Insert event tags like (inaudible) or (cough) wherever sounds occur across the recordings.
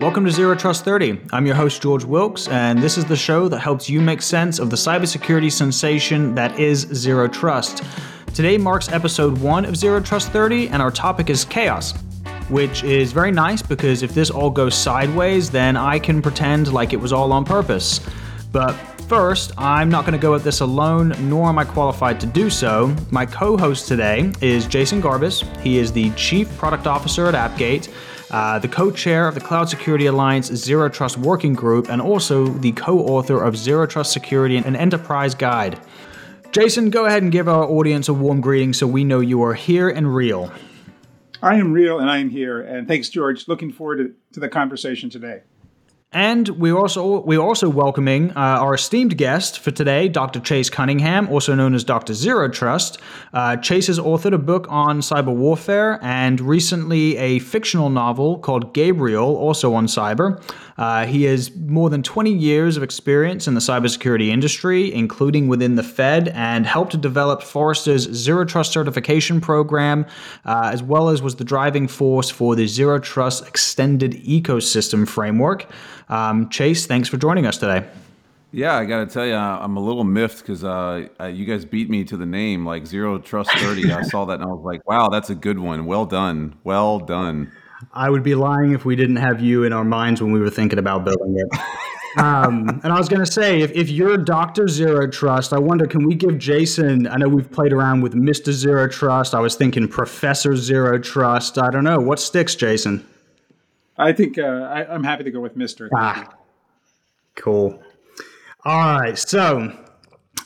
Welcome to Zero Trust 30. I'm your host, George Wilkes, and this is the show that helps you make sense of the cybersecurity sensation that is Zero Trust. Today marks episode one of Zero Trust 30, and our topic is chaos, which is very nice because if this all goes sideways, then I can pretend like it was all on purpose. But first, I'm not going to go at this alone, nor am I qualified to do so. My co host today is Jason Garbis. He is the Chief Product Officer at Appgate uh, the co chair of the Cloud Security Alliance Zero Trust Working Group, and also the co author of Zero Trust Security and an Enterprise Guide. Jason, go ahead and give our audience a warm greeting so we know you are here and real. I am real and I am here. And thanks, George. Looking forward to, to the conversation today. And we're also we're also welcoming uh, our esteemed guest for today, Dr. Chase Cunningham, also known as Dr. Zero Trust. Uh, Chase has authored a book on cyber warfare and recently a fictional novel called Gabriel, also on cyber. Uh, he has more than 20 years of experience in the cybersecurity industry, including within the Fed, and helped develop Forrester's Zero Trust certification program, uh, as well as was the driving force for the Zero Trust Extended Ecosystem Framework. Um, Chase, thanks for joining us today. Yeah, I got to tell you, I'm a little miffed because uh, you guys beat me to the name, like Zero Trust 30. I saw that and I was like, wow, that's a good one. Well done. Well done. I would be lying if we didn't have you in our minds when we were thinking about building it. (laughs) um, and I was going to say, if, if you're Dr. Zero Trust, I wonder, can we give Jason, I know we've played around with Mr. Zero Trust. I was thinking Professor Zero Trust. I don't know. What sticks, Jason? I think uh, I, am happy to go with Mr. Ah, cool. All right. So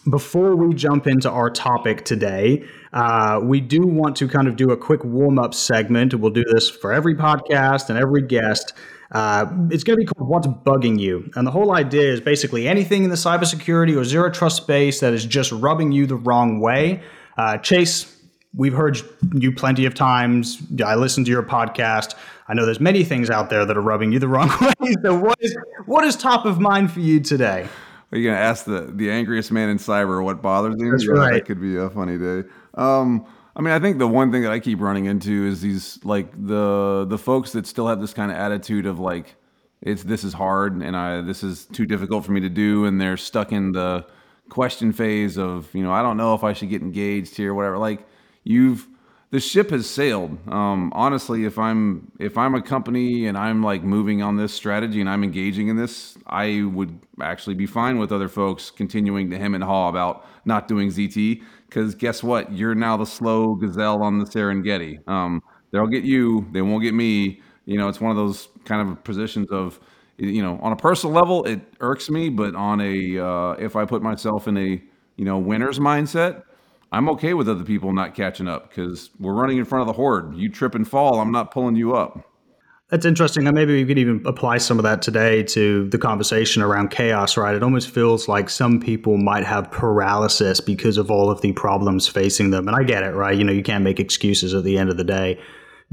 before we jump into our topic today, uh, we do want to kind of do a quick warm up segment. We'll do this for every podcast and every guest. Uh, it's going to be called What's Bugging You. And the whole idea is basically anything in the cybersecurity or zero trust space that is just rubbing you the wrong way. Uh, Chase, we've heard you plenty of times. I listened to your podcast. I know there's many things out there that are rubbing you the wrong (laughs) way. So what is what is top of mind for you today? Are you going to ask the, the angriest man in cyber what bothers him? That's right. That could be a funny day. Um, I mean, I think the one thing that I keep running into is these like the the folks that still have this kind of attitude of like it's this is hard and I this is too difficult for me to do, and they're stuck in the question phase of you know I don't know if I should get engaged here, whatever. Like you've the ship has sailed. Um, honestly, if I'm if I'm a company and I'm like moving on this strategy and I'm engaging in this, I would actually be fine with other folks continuing to hem and haw about not doing ZT because guess what? You're now the slow gazelle on the Serengeti. Um, they'll get you, they won't get me. You know, it's one of those kind of positions of you know on a personal level it irks me, but on a uh, if I put myself in a you know winner's mindset I'm okay with other people not catching up because we're running in front of the horde. You trip and fall, I'm not pulling you up. That's interesting. And maybe we could even apply some of that today to the conversation around chaos, right? It almost feels like some people might have paralysis because of all of the problems facing them. And I get it, right? You know, you can't make excuses at the end of the day.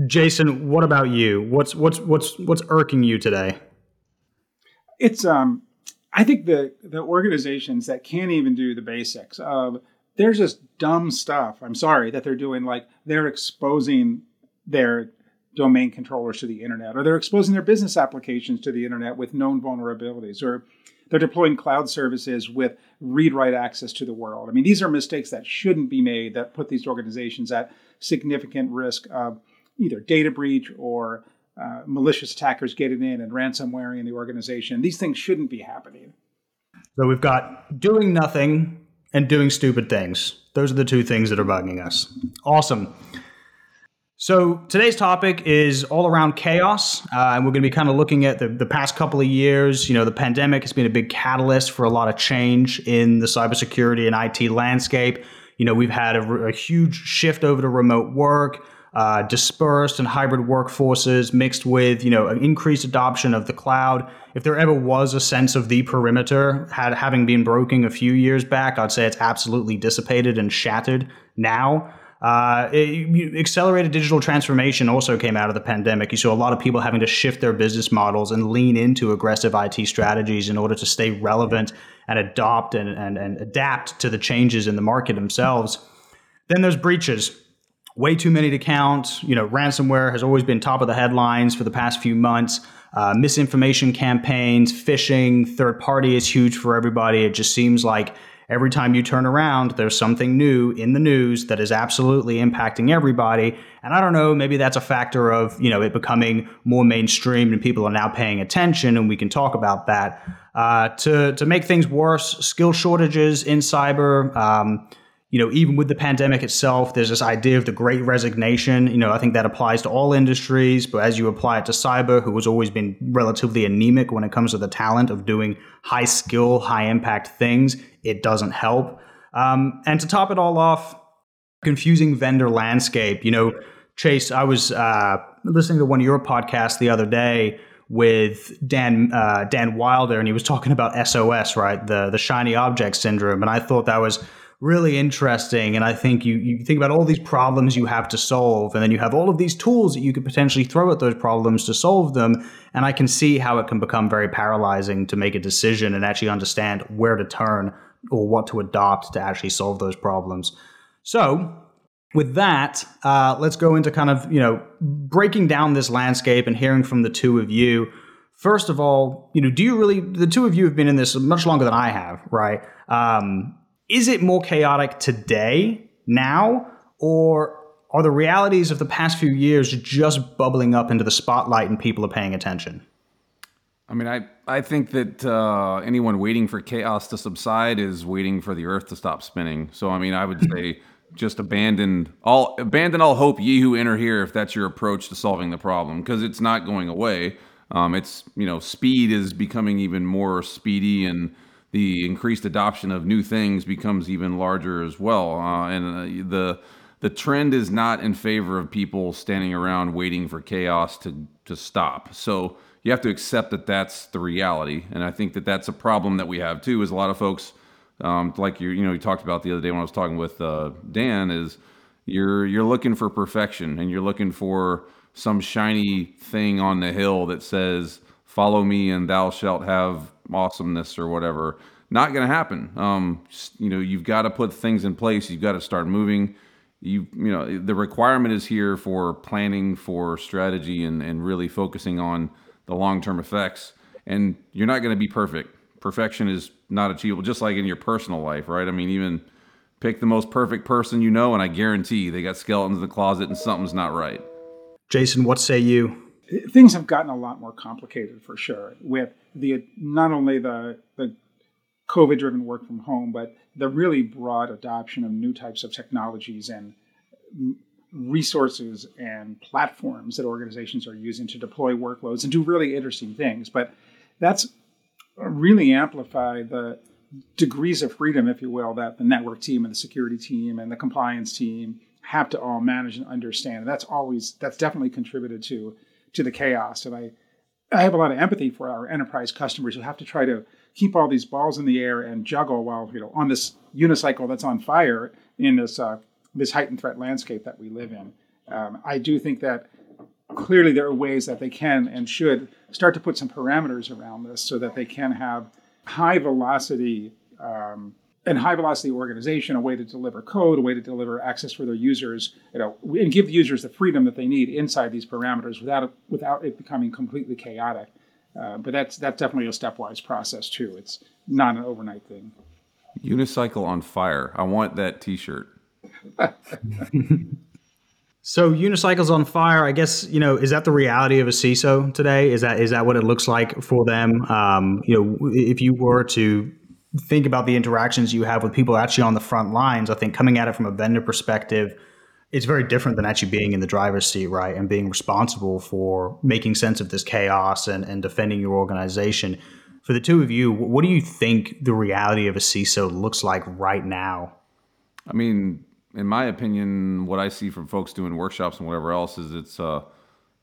Jason, what about you? What's what's what's what's irking you today? It's um I think the the organizations that can't even do the basics of they're just dumb stuff. I'm sorry that they're doing like they're exposing their domain controllers to the internet, or they're exposing their business applications to the internet with known vulnerabilities, or they're deploying cloud services with read write access to the world. I mean, these are mistakes that shouldn't be made that put these organizations at significant risk of either data breach or uh, malicious attackers getting in and ransomware in the organization. These things shouldn't be happening. So we've got doing nothing and doing stupid things. Those are the two things that are bugging us. Awesome. So today's topic is all around chaos, uh, and we're going to be kind of looking at the, the past couple of years. You know, the pandemic has been a big catalyst for a lot of change in the cybersecurity and IT landscape. You know, we've had a, a huge shift over to remote work uh, dispersed and hybrid workforces mixed with you know an increased adoption of the cloud if there ever was a sense of the perimeter had having been broken a few years back i'd say it's absolutely dissipated and shattered now uh, it, accelerated digital transformation also came out of the pandemic. You saw a lot of people having to shift their business models and lean into aggressive IT strategies in order to stay relevant and adopt and, and, and adapt to the changes in the market themselves. Then there's breaches way too many to count. You know, ransomware has always been top of the headlines for the past few months. Uh, misinformation campaigns, phishing, third party is huge for everybody. It just seems like every time you turn around, there's something new in the news that is absolutely impacting everybody. And I don't know, maybe that's a factor of, you know, it becoming more mainstream and people are now paying attention and we can talk about that. Uh, to, to make things worse, skill shortages in cyber, um, you know, even with the pandemic itself, there's this idea of the great resignation. You know, I think that applies to all industries, but as you apply it to cyber, who has always been relatively anemic when it comes to the talent of doing high skill, high impact things, it doesn't help. Um, and to top it all off, confusing vendor landscape. You know, Chase, I was uh, listening to one of your podcasts the other day with Dan uh, Dan Wilder, and he was talking about SOS, right? The the shiny object syndrome, and I thought that was really interesting. And I think you, you think about all these problems you have to solve, and then you have all of these tools that you could potentially throw at those problems to solve them. And I can see how it can become very paralyzing to make a decision and actually understand where to turn or what to adopt to actually solve those problems. So, with that, uh, let's go into kind of you know breaking down this landscape and hearing from the two of you. First of all, you know, do you really? The two of you have been in this much longer than I have, right? Um, is it more chaotic today, now, or are the realities of the past few years just bubbling up into the spotlight and people are paying attention? I mean, I, I think that uh, anyone waiting for chaos to subside is waiting for the earth to stop spinning. So, I mean, I would say just abandon all abandon all hope, ye who enter here, if that's your approach to solving the problem, because it's not going away. Um, it's you know, speed is becoming even more speedy and the increased adoption of new things becomes even larger as well. Uh, and uh, the the trend is not in favor of people standing around waiting for chaos to to stop. So you have to accept that that's the reality. And I think that that's a problem that we have too. Is a lot of folks, um, like you you know you talked about the other day when I was talking with uh, Dan, is you're you're looking for perfection and you're looking for some shiny thing on the hill that says follow me and thou shalt have awesomeness or whatever. Not going to happen. Um, you know, you've got to put things in place. You've got to start moving. You, you know, the requirement is here for planning, for strategy, and and really focusing on the long term effects. And you're not going to be perfect. Perfection is not achievable. Just like in your personal life, right? I mean, even pick the most perfect person you know, and I guarantee they got skeletons in the closet and something's not right. Jason, what say you? Things have gotten a lot more complicated for sure with the not only the the COVID driven work from home, but the really broad adoption of new types of technologies and resources and platforms that organizations are using to deploy workloads and do really interesting things. But that's really amplified the degrees of freedom, if you will, that the network team and the security team and the compliance team have to all manage and understand. And that's always that's definitely contributed to to the chaos. And I, I have a lot of empathy for our enterprise customers who have to try to keep all these balls in the air and juggle while you know on this unicycle that's on fire in this uh, this heightened threat landscape that we live in. Um, I do think that clearly there are ways that they can and should start to put some parameters around this so that they can have high velocity um, and high velocity organization, a way to deliver code, a way to deliver access for their users, you know, and give the users the freedom that they need inside these parameters without it, without it becoming completely chaotic. Uh, but that's that's definitely a stepwise process too. It's not an overnight thing. Unicycle on fire. I want that T-shirt. (laughs) so unicycles on fire. I guess you know is that the reality of a CISO today? Is that is that what it looks like for them? Um, you know, if you were to think about the interactions you have with people actually on the front lines, I think coming at it from a vendor perspective, it's very different than actually being in the driver's seat, right? And being responsible for making sense of this chaos and, and defending your organization. For the two of you, what do you think the reality of a CISO looks like right now? I mean, in my opinion, what I see from folks doing workshops and whatever else is it's uh,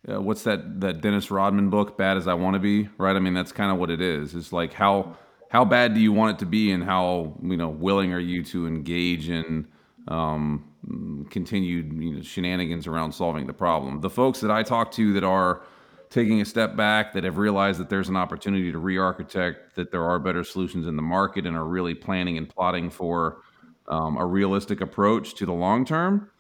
uh what's that that Dennis Rodman book, Bad as I Want to Be, right? I mean, that's kind of what it is. It's like how how bad do you want it to be, and how you know willing are you to engage in um, continued you know, shenanigans around solving the problem? The folks that I talk to that are taking a step back, that have realized that there's an opportunity to re-architect, that there are better solutions in the market, and are really planning and plotting for um, a realistic approach to the long term.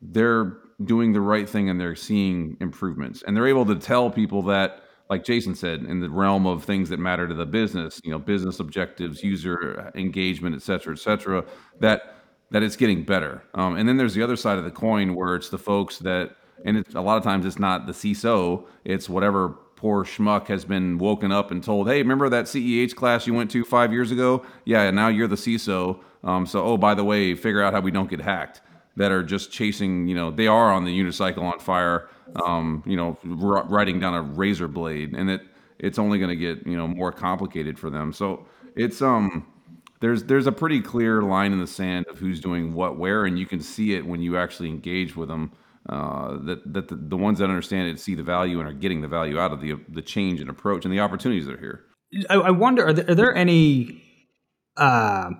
they're doing the right thing and they're seeing improvements and they're able to tell people that like Jason said, in the realm of things that matter to the business, you know, business objectives, user engagement, et cetera, et cetera, that that it's getting better. Um, and then there's the other side of the coin where it's the folks that, and a lot of times it's not the CISO, it's whatever poor schmuck has been woken up and told, hey, remember that CEH class you went to five years ago? Yeah, now you're the CISO. Um, so, oh, by the way, figure out how we don't get hacked. That are just chasing, you know, they are on the unicycle on fire, um, you know, r- riding down a razor blade, and it it's only going to get you know more complicated for them. So it's um there's there's a pretty clear line in the sand of who's doing what where, and you can see it when you actually engage with them. Uh, that that the, the, ones that understand it see the value and are getting the value out of the the change and approach and the opportunities that are here. I, I wonder, are there, are there any? Uh,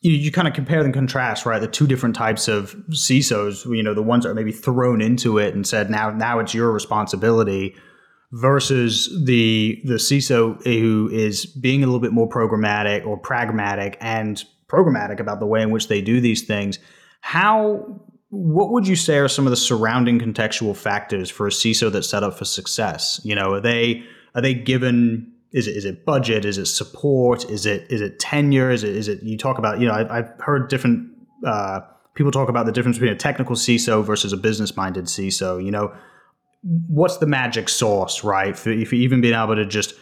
you, you kind of compare and contrast, right? The two different types of CISOs. You know, the ones that are maybe thrown into it and said, "Now, now it's your responsibility." versus the the CISO who is being a little bit more programmatic or pragmatic and programmatic about the way in which they do these things. How what would you say are some of the surrounding contextual factors for a CISO that's set up for success? You know, are they are they given is it is it budget? Is it support? Is it is it tenure? Is it is it you talk about? You know, I've, I've heard different uh, people talk about the difference between a technical CISO versus a business minded CISO. You know, what's the magic sauce, right? For, if you even being able to just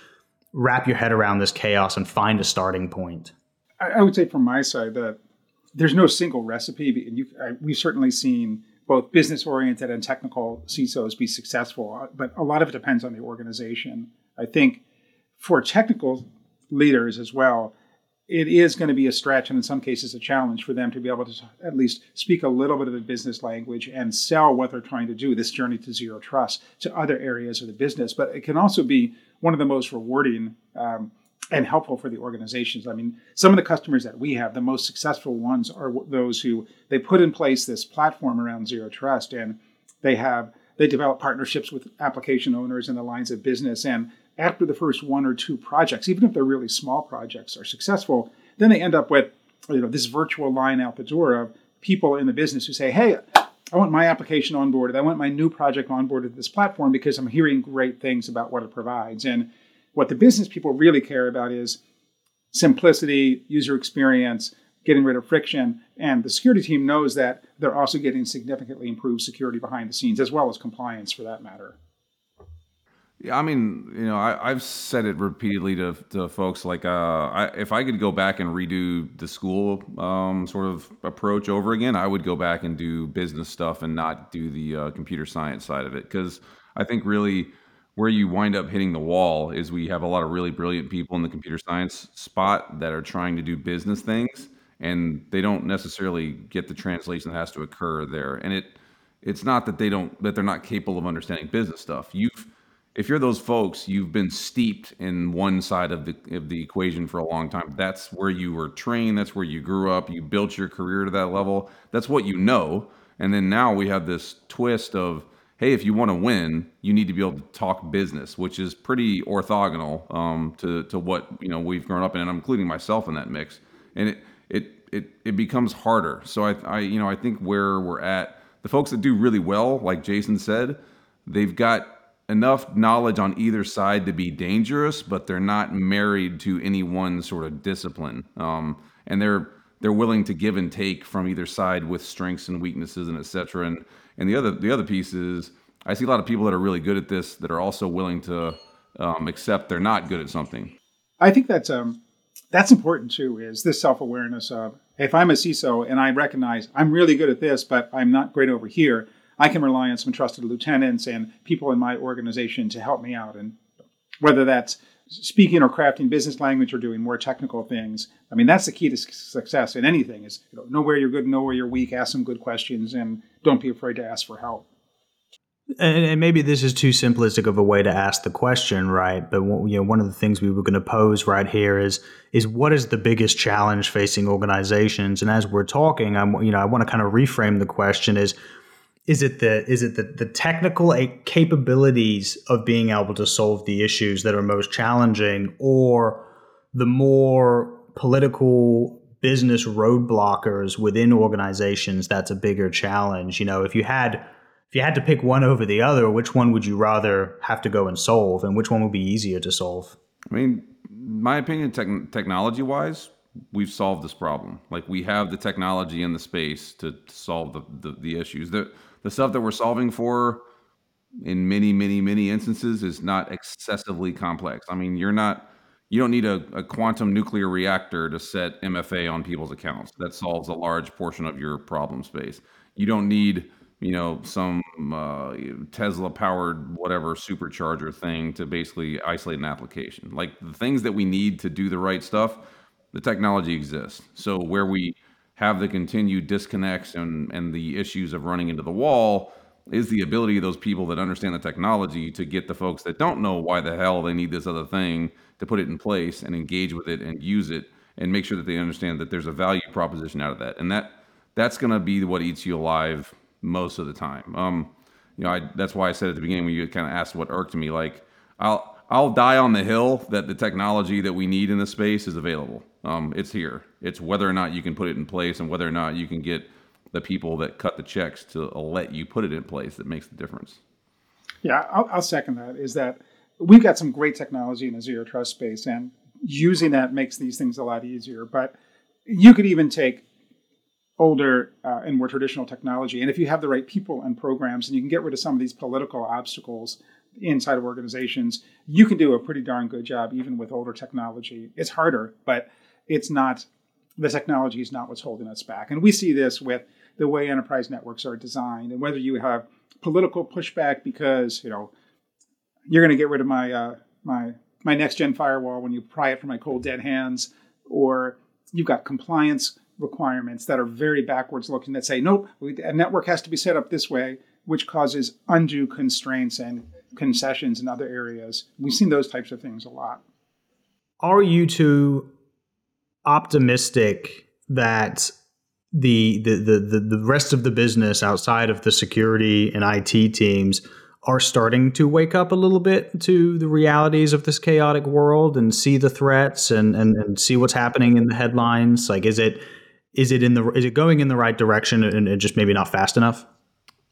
wrap your head around this chaos and find a starting point. I, I would say from my side that there's no single recipe, and you, I, we've certainly seen both business oriented and technical CISOs be successful, but a lot of it depends on the organization. I think for technical leaders as well, it is going to be a stretch and in some cases a challenge for them to be able to at least speak a little bit of the business language and sell what they're trying to do this journey to zero trust to other areas of the business. But it can also be one of the most rewarding um, and helpful for the organizations. I mean some of the customers that we have the most successful ones are those who they put in place this platform around zero trust and they have they develop partnerships with application owners in the lines of business and after the first one or two projects, even if they're really small projects, are successful, then they end up with you know this virtual line out the door of people in the business who say, "Hey, I want my application onboarded. I want my new project onboarded to this platform because I'm hearing great things about what it provides." And what the business people really care about is simplicity, user experience, getting rid of friction, and the security team knows that they're also getting significantly improved security behind the scenes as well as compliance for that matter. Yeah, I mean, you know, I, have said it repeatedly to, to folks. Like, uh, I, if I could go back and redo the school um, sort of approach over again, I would go back and do business stuff and not do the uh, computer science side of it. Because I think really where you wind up hitting the wall is we have a lot of really brilliant people in the computer science spot that are trying to do business things, and they don't necessarily get the translation that has to occur there. And it, it's not that they don't that they're not capable of understanding business stuff. You've if you're those folks, you've been steeped in one side of the of the equation for a long time. That's where you were trained. That's where you grew up. You built your career to that level. That's what you know. And then now we have this twist of, hey, if you want to win, you need to be able to talk business, which is pretty orthogonal um, to to what you know we've grown up in, and I'm including myself in that mix. And it it it it becomes harder. So I I you know I think where we're at, the folks that do really well, like Jason said, they've got enough knowledge on either side to be dangerous, but they're not married to any one sort of discipline. Um, and they're they're willing to give and take from either side with strengths and weaknesses and etc. And and the other the other piece is I see a lot of people that are really good at this that are also willing to um, accept they're not good at something. I think that's um that's important too. Is this self awareness of if I'm a CISO and I recognize I'm really good at this, but I'm not great over here I can rely on some trusted lieutenants and people in my organization to help me out. And whether that's speaking or crafting business language or doing more technical things, I mean, that's the key to success in anything is you know, know where you're good, know where you're weak, ask some good questions, and don't be afraid to ask for help. And, and, maybe this is too simplistic of a way to ask the question, right? But you know, one of the things we were going to pose right here is is what is the biggest challenge facing organizations? And as we're talking, I'm you know I want to kind of reframe the question: is is it the is it the, the technical eh, capabilities of being able to solve the issues that are most challenging or the more political business roadblockers within organizations that's a bigger challenge? You know, if you had if you had to pick one over the other, which one would you rather have to go and solve, and which one would be easier to solve? I mean, my opinion, te- technology wise, we've solved this problem. Like we have the technology in the space to, solve the, the, the issues. The the stuff that we're solving for in many, many, many instances is not excessively complex. I mean, you're not you don't need a, a, quantum nuclear reactor to set MFA on people's accounts. That solves a large portion of your problem space. You don't need, you know, some uh, Tesla powered whatever supercharger thing to basically isolate an application. Like the things that we need to do the right stuff, the technology exists. So where we have the continued disconnects and, and the issues of running into the wall is the ability of those people that understand the technology to get the folks that don't know why the hell they need this other thing to put it in place and engage with it and use it and make sure that they understand that there's a value proposition out of that. And that that's going to be what eats you alive most of the time. Um, you know, I, that's why I said at the beginning when you kind of asked what irked me, like I'll I'll die on the hill that the technology that we need in this space is available. Um, it's here. It's whether or not you can put it in place and whether or not you can get the people that cut the checks to let you put it in place that makes the difference. Yeah, I'll, I'll second that. Is that we've got some great technology in the zero trust space, and using that makes these things a lot easier. But you could even take older uh, and more traditional technology, and if you have the right people and programs, and you can get rid of some of these political obstacles inside of organizations, you can do a pretty darn good job even with older technology. It's harder, but it's not the technology is not what's holding us back. And we see this with the way enterprise networks are designed, and whether you have political pushback because you know you're going to get rid of my uh, my my next gen firewall when you pry it from my cold dead hands, or you've got compliance requirements that are very backwards looking that say nope, a network has to be set up this way, which causes undue constraints and concessions in other areas. We've seen those types of things a lot. Are you too optimistic that the, the the the rest of the business outside of the security and IT teams are starting to wake up a little bit to the realities of this chaotic world and see the threats and, and, and see what's happening in the headlines? Like, is it is it in the is it going in the right direction and, and just maybe not fast enough?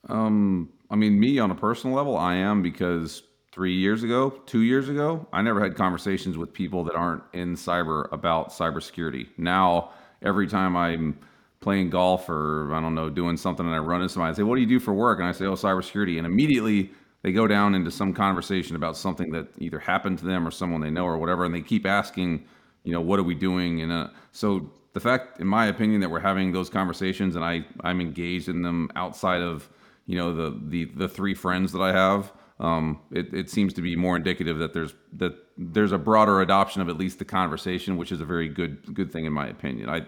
Um, I mean, me on a personal level, I am because three years ago, two years ago, I never had conversations with people that aren't in cyber about cybersecurity. Now, every time I'm playing golf or I don't know, doing something and I run into somebody, I say, What do you do for work? And I say, Oh, cybersecurity. And immediately they go down into some conversation about something that either happened to them or someone they know or whatever. And they keep asking, you know, what are we doing? And uh, so the fact, in my opinion, that we're having those conversations and I, I'm engaged in them outside of, you know, the, the, the three friends that I have, um, it, it seems to be more indicative that there's that there's a broader adoption of at least the conversation, which is a very good good thing in my opinion. I,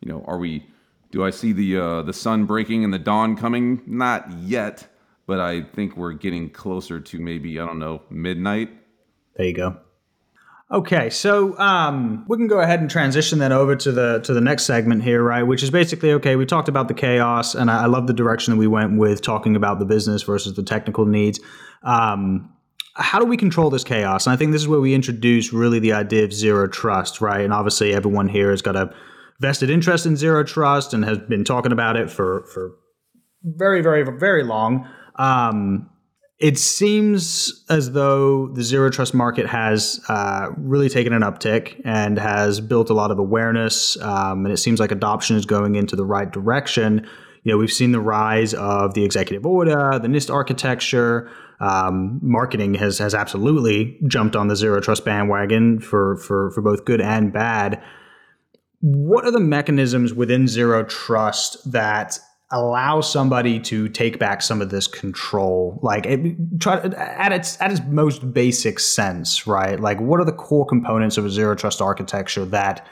you know, are we do I see the uh, the sun breaking and the dawn coming? Not yet, but I think we're getting closer to maybe I don't know midnight. There you go. Okay, so um, we can go ahead and transition then over to the to the next segment here, right? Which is basically okay. We talked about the chaos, and I, I love the direction that we went with talking about the business versus the technical needs. Um, how do we control this chaos? And I think this is where we introduce really the idea of zero trust, right? And obviously, everyone here has got a vested interest in zero trust and has been talking about it for for very very very long. Um, it seems as though the zero trust market has uh, really taken an uptick and has built a lot of awareness, um, and it seems like adoption is going into the right direction. You know, we've seen the rise of the executive order, the NIST architecture. Um, marketing has has absolutely jumped on the zero trust bandwagon for for for both good and bad what are the mechanisms within zero trust that allow somebody to take back some of this control. Like it, try at its at its most basic sense right? Like what are the core components of a zero trust architecture that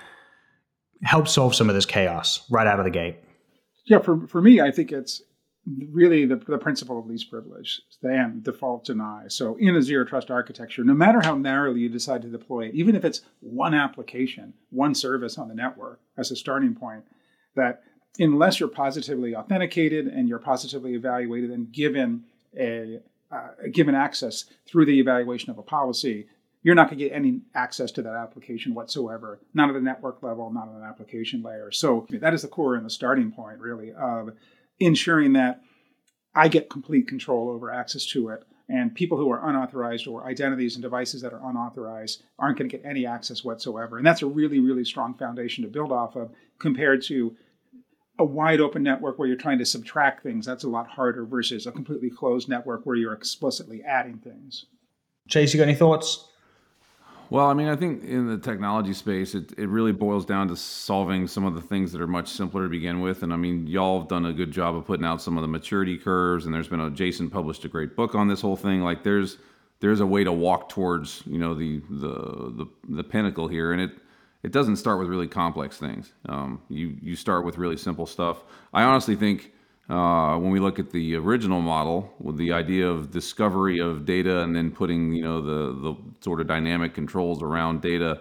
help solve some of this chaos right out of the gate? Yeah for, for me i think it's really the, the principle of least privilege, then default deny. So in a zero trust architecture, no matter how narrowly you decide to deploy it, even if it's one application, one service on the network as a starting point, that unless you're positively authenticated and you're positively evaluated and given a uh, given access through the evaluation of a policy, you're not going to get any access to that application whatsoever, not at the network level, not on an application layer. So that is the core and the starting point, really, of ensuring that I get complete control over access to it. And people who are unauthorized or identities and devices that are unauthorized aren't going to get any access whatsoever. And that's a really, really strong foundation to build off of compared to a wide open network where you're trying to subtract things. That's a lot harder versus a completely closed network where you're explicitly adding things. Chase, you got any thoughts? Well, I mean, I think in the technology space, it, it really boils down to solving some of the things that are much simpler to begin with. And I mean, y'all have done a good job of putting out some of the maturity curves. And there's been a Jason published a great book on this whole thing. Like, there's there's a way to walk towards you know the the the, the pinnacle here, and it it doesn't start with really complex things. Um, you you start with really simple stuff. I honestly think uh, when we look at the original model with the idea of discovery of data and then putting you know the the sort of dynamic controls around data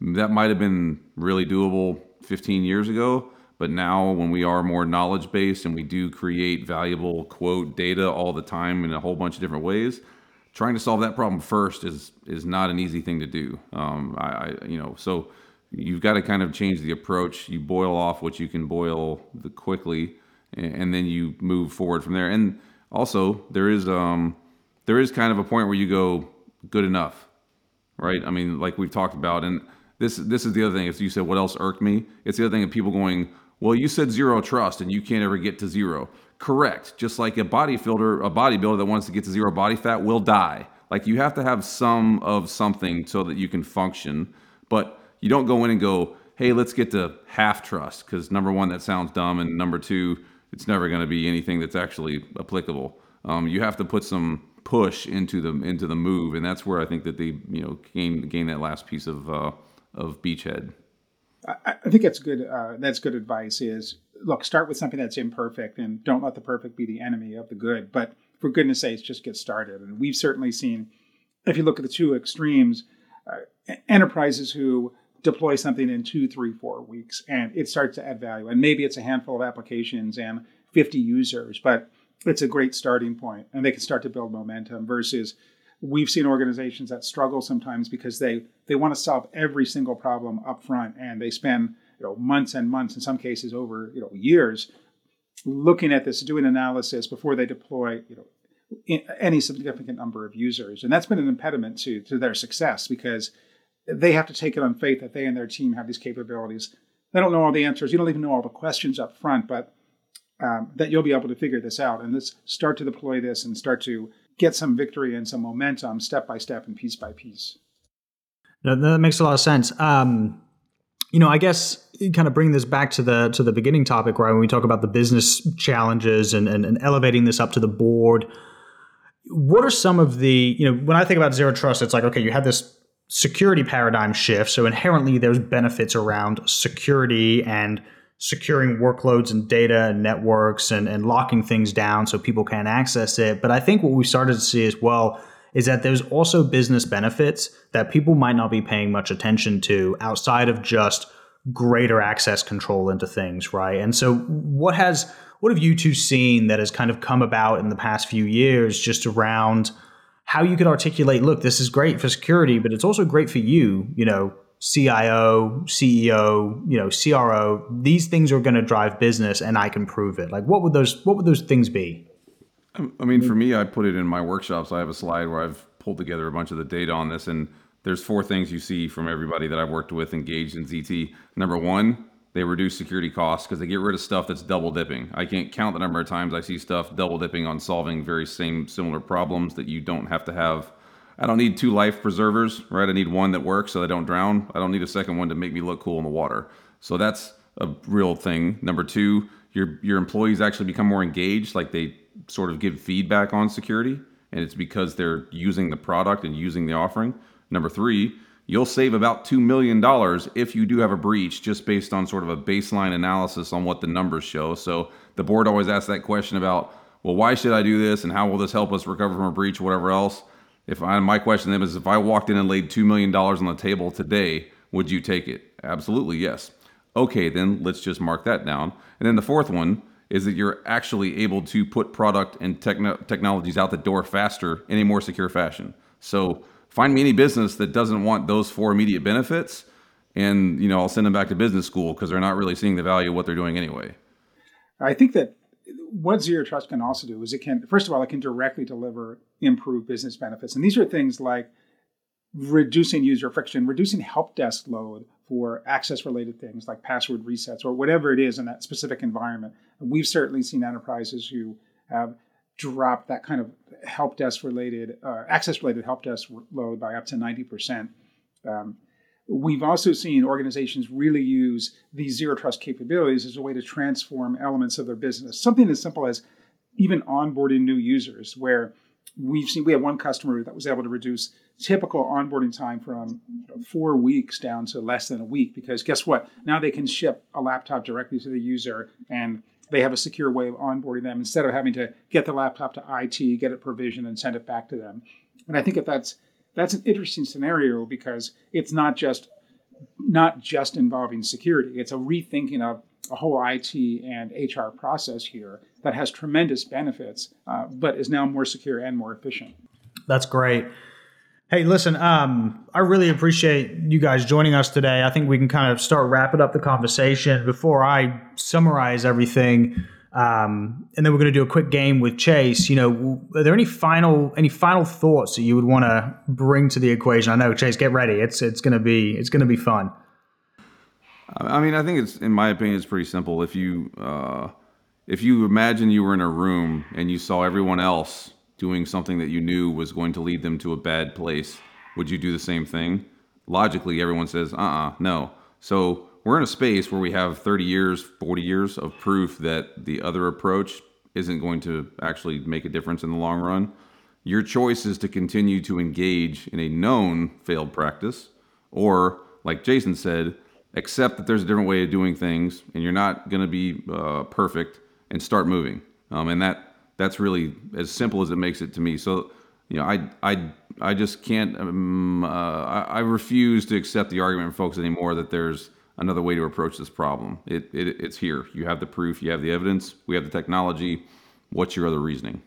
that might have been really doable 15 years ago but now when we are more knowledge based and we do create valuable quote data all the time in a whole bunch of different ways trying to solve that problem first is is not an easy thing to do um, I, I you know so you've got to kind of change the approach you boil off what you can boil the quickly and then you move forward from there. And also, there is um, there is kind of a point where you go good enough, right? I mean, like we've talked about, and this this is the other thing. If you said what else irked me, it's the other thing of people going, well, you said zero trust, and you can't ever get to zero. Correct. Just like a bodybuilder, a bodybuilder that wants to get to zero body fat will die. Like you have to have some of something so that you can function, but you don't go in and go, hey, let's get to half trust because number one, that sounds dumb, and number two it's never going to be anything that's actually applicable. Um, you have to put some push into the into the move, and that's where I think that they you know gain gain that last piece of uh, of beachhead. I, think that's good. Uh, that's good advice. Is look, start with something that's imperfect, and don't let the perfect be the enemy of the good. But for goodness sakes, just get started. And we've certainly seen, if you look at the two extremes, uh, enterprises who deploy something in two, three, four weeks, and it starts to add value. And maybe it's a handful of applications and 50 users, but it's a great starting point, and they can start to build momentum. Versus, we've seen organizations that struggle sometimes because they they want to solve every single problem up front, and they spend you know months and months, in some cases over you know years, looking at this, doing analysis before they deploy you know any significant number of users, and that's been an impediment to to their success because they have to take it on faith that they and their team have these capabilities. They don't know all the answers. You don't even know all the questions up front, but um, that you'll be able to figure this out. And let's start to deploy this and start to get some victory and some momentum step by step and piece by piece. No, that makes a lot of sense. Um, you know, I guess kind of bring this back to the to the beginning topic, right? When we talk about the business challenges and, and, and elevating this up to the board, what are some of the you know when I think about zero trust, it's like okay, you had this security paradigm shift. So inherently, there's benefits around security and securing workloads and data and networks and, and locking things down so people can't access it. But I think what we started to see as well is that there's also business benefits that people might not be paying much attention to outside of just greater access control into things, right? And so what has what have you two seen that has kind of come about in the past few years just around how you could articulate, look, this is great for security, but it's also great for you, you know, CIO, CEO, you know, CRO, these things are going to drive business and I can prove it. Like what would those what would those things be? Um, I mean, for me, I put it in my workshops. I have a slide where I've pulled together a bunch of the data on this and there's four things you see from everybody that I've worked with engaged in ZT. Number 1, they reduce security costs because they get rid of stuff that's double dipping. I can't count the number of times I see stuff double dipping on solving very same similar problems that you don't have to have. I don't need two life preservers, right? I need one that works so I don't drown. I don't need a second one to make me look cool in the water. So that's a real thing. Number two, your your employees actually become more engaged, like they sort of give feedback on security, and it's because they're using the product and using the offering. Number three, you'll save about $2 million if you do have a breach just based on sort of a baseline analysis on what the numbers show. So the board always asks that question about, well, why should I do this and how will this help us recover from a breach, whatever else? If I, my question to them is, if I walked in and laid $2 million on the table today, would you take it? Absolutely, yes. Okay, then let's just mark that down. And then the fourth one is that you're actually able to put product and techno- technologies out the door faster in a more secure fashion. So find me any business that doesn't want those four immediate benefits, and you know I'll send them back to business school because they're not really seeing the value of what they're doing anyway. I think that what zero trust can also do is it can first of all it can directly deliver improved business benefits, and these are things like reducing user friction, reducing help desk load for access related things like password resets or whatever it is in that specific environment. And we've certainly seen enterprises who have dropped that kind of help desk related, uh, access related help desk load by up to 90%. Um, we've also seen organizations really use these zero trust capabilities as a way to transform elements of their business. Something as simple as even onboarding new users, where we've seen we have one customer that was able to reduce typical onboarding time from four weeks down to less than a week because guess what now they can ship a laptop directly to the user and they have a secure way of onboarding them instead of having to get the laptop to IT, get it provisioned, and send it back to them. And I think that that's that's an interesting scenario because it's not just not just involving security; it's a rethinking of a whole IT and HR process here that has tremendous benefits, uh, but is now more secure and more efficient. That's great. Hey, listen, um, I really appreciate you guys joining us today. I think we can kind of start wrapping up the conversation before I summarize everything. Um, and then we're going to do a quick game with Chase. You know, are there any final any final thoughts that you would want to bring to the equation? I know, Chase, get ready. It's it's going to be it's going to be fun. I mean, I think it's in my opinion, it's pretty simple. If you uh, if you imagine you were in a room and you saw everyone else doing something that you knew was going to lead them to a bad place, would you do the same thing? Logically, everyone says, uh uh-uh, uh no. So we're in a space where we have 30 years, 40 years of proof that the other approach isn't going to actually make a difference in the long run. Your choice is to continue to engage in a known failed practice, or, like Jason said, accept that there's a different way of doing things and you're not going to be uh, perfect and start moving. Um, and that that's really as simple as it makes it to me. So, you know, I I I just can't. Um, uh, I, I, refuse to accept the argument from folks anymore that there's another way to approach this problem. It, it it's here. You have the proof. You have the evidence. We have the technology. What's your other reasoning?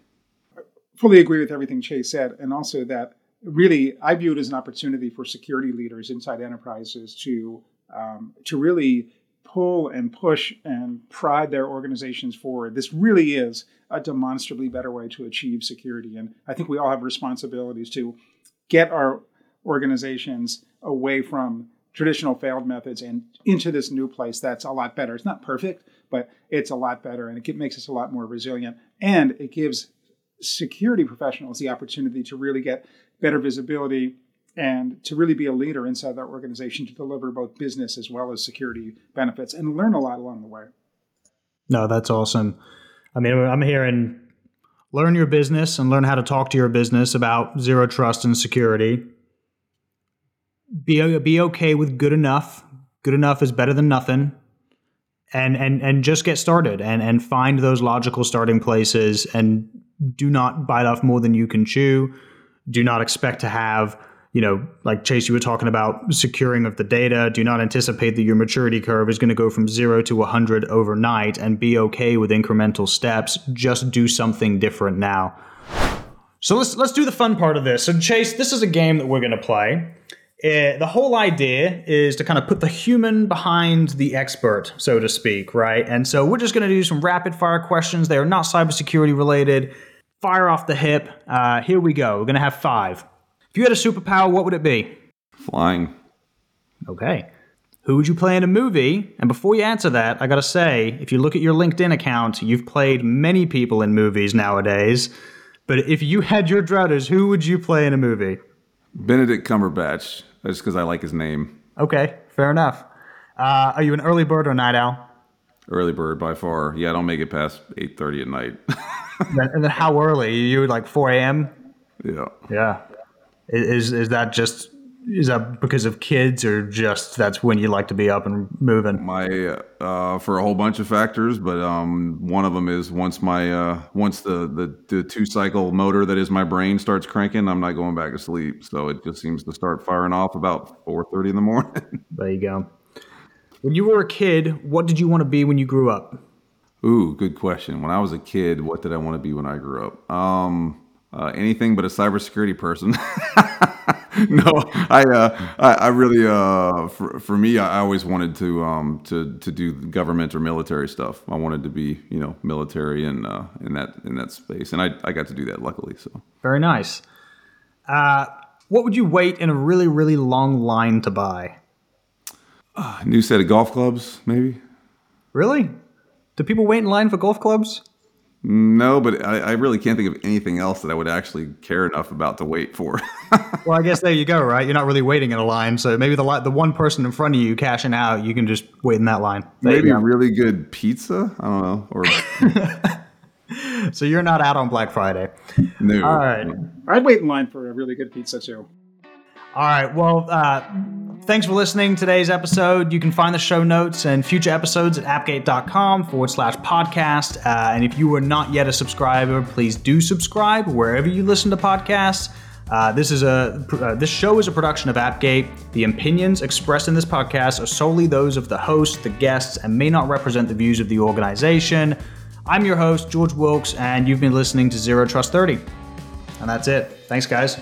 I Fully agree with everything Chase said, and also that really I view it as an opportunity for security leaders inside enterprises to um, to really pull and push and pride their organizations forward. This really is a demonstrably better way to achieve security. And I think we all have responsibilities to get our organizations away from traditional failed methods and into this new place that's a lot better. It's not perfect, but it's a lot better and it makes us a lot more resilient. And it gives security professionals the opportunity to really get better visibility and to really be a leader inside that organization to deliver both business as well as security benefits and learn a lot along the way. No, that's awesome. I mean, I'm hearing learn your business and learn how to talk to your business about zero trust and security. Be be okay with good enough. Good enough is better than nothing. And and and just get started and and find those logical starting places and do not bite off more than you can chew. Do not expect to have you know, like Chase, you were talking about securing of the data. Do not anticipate that your maturity curve is going to go from zero to 100 overnight and be okay with incremental steps. Just do something different now. So let's let's do the fun part of this. So Chase, this is a game that we're going to play. Uh, the whole idea is to kind of put the human behind the expert, so to speak, right? And so we're just going to do some rapid fire questions. They are not cybersecurity related. Fire off the hip. Uh, here we go. We're going to have five. If you had a superpower, what would it be? Flying. Okay. Who would you play in a movie? And before you answer that, I gotta say, if you look at your LinkedIn account, you've played many people in movies nowadays. But if you had your druthers, who would you play in a movie? Benedict Cumberbatch, just because I like his name. Okay, fair enough. Uh, are you an early bird or night owl? Early bird by far. Yeah, I don't make it past eight thirty at night. (laughs) and then how early? Are You like four a.m. Yeah. Yeah. Is is that just is that because of kids or just that's when you like to be up and moving? My uh, for a whole bunch of factors, but um, one of them is once my uh, once the, the the two cycle motor that is my brain starts cranking, I'm not going back to sleep. So it just seems to start firing off about four thirty in the morning. (laughs) there you go. When you were a kid, what did you want to be when you grew up? Ooh, good question. When I was a kid, what did I want to be when I grew up? Um, uh, anything but a cybersecurity person. (laughs) no, I, uh, I, I really, uh, for, for me, I always wanted to, um, to, to do government or military stuff. I wanted to be, you know, military and, uh, in that, in that space. And I, I got to do that luckily. So Very nice. Uh, what would you wait in a really, really long line to buy? a new set of golf clubs, maybe. Really? Do people wait in line for golf clubs? No, but I, I really can't think of anything else that I would actually care enough about to wait for. (laughs) Well, I guess there you go, right? You're not really waiting in a line, so maybe the li- the one person in front of you cashing out, you can just wait in that line. There you maybe really good pizza. I don't know. Or (laughs) So you're not out on Black Friday. no. All right. I'd wait in line for a really good pizza too. All right. Well, uh, thanks for listening to today's episode. You can find the show notes and future episodes at appgate.com forward slash podcast. Uh, and if you are not yet a subscriber, please do subscribe wherever you listen to podcasts. Uh, this is a uh, this show is a production of Appgate. The opinions expressed in this podcast are solely those of the host, the guests, and may not represent the views of the organization. I'm your host, George Wilkes, and you've been listening to Zero Trust 30. And that's it. Thanks, guys.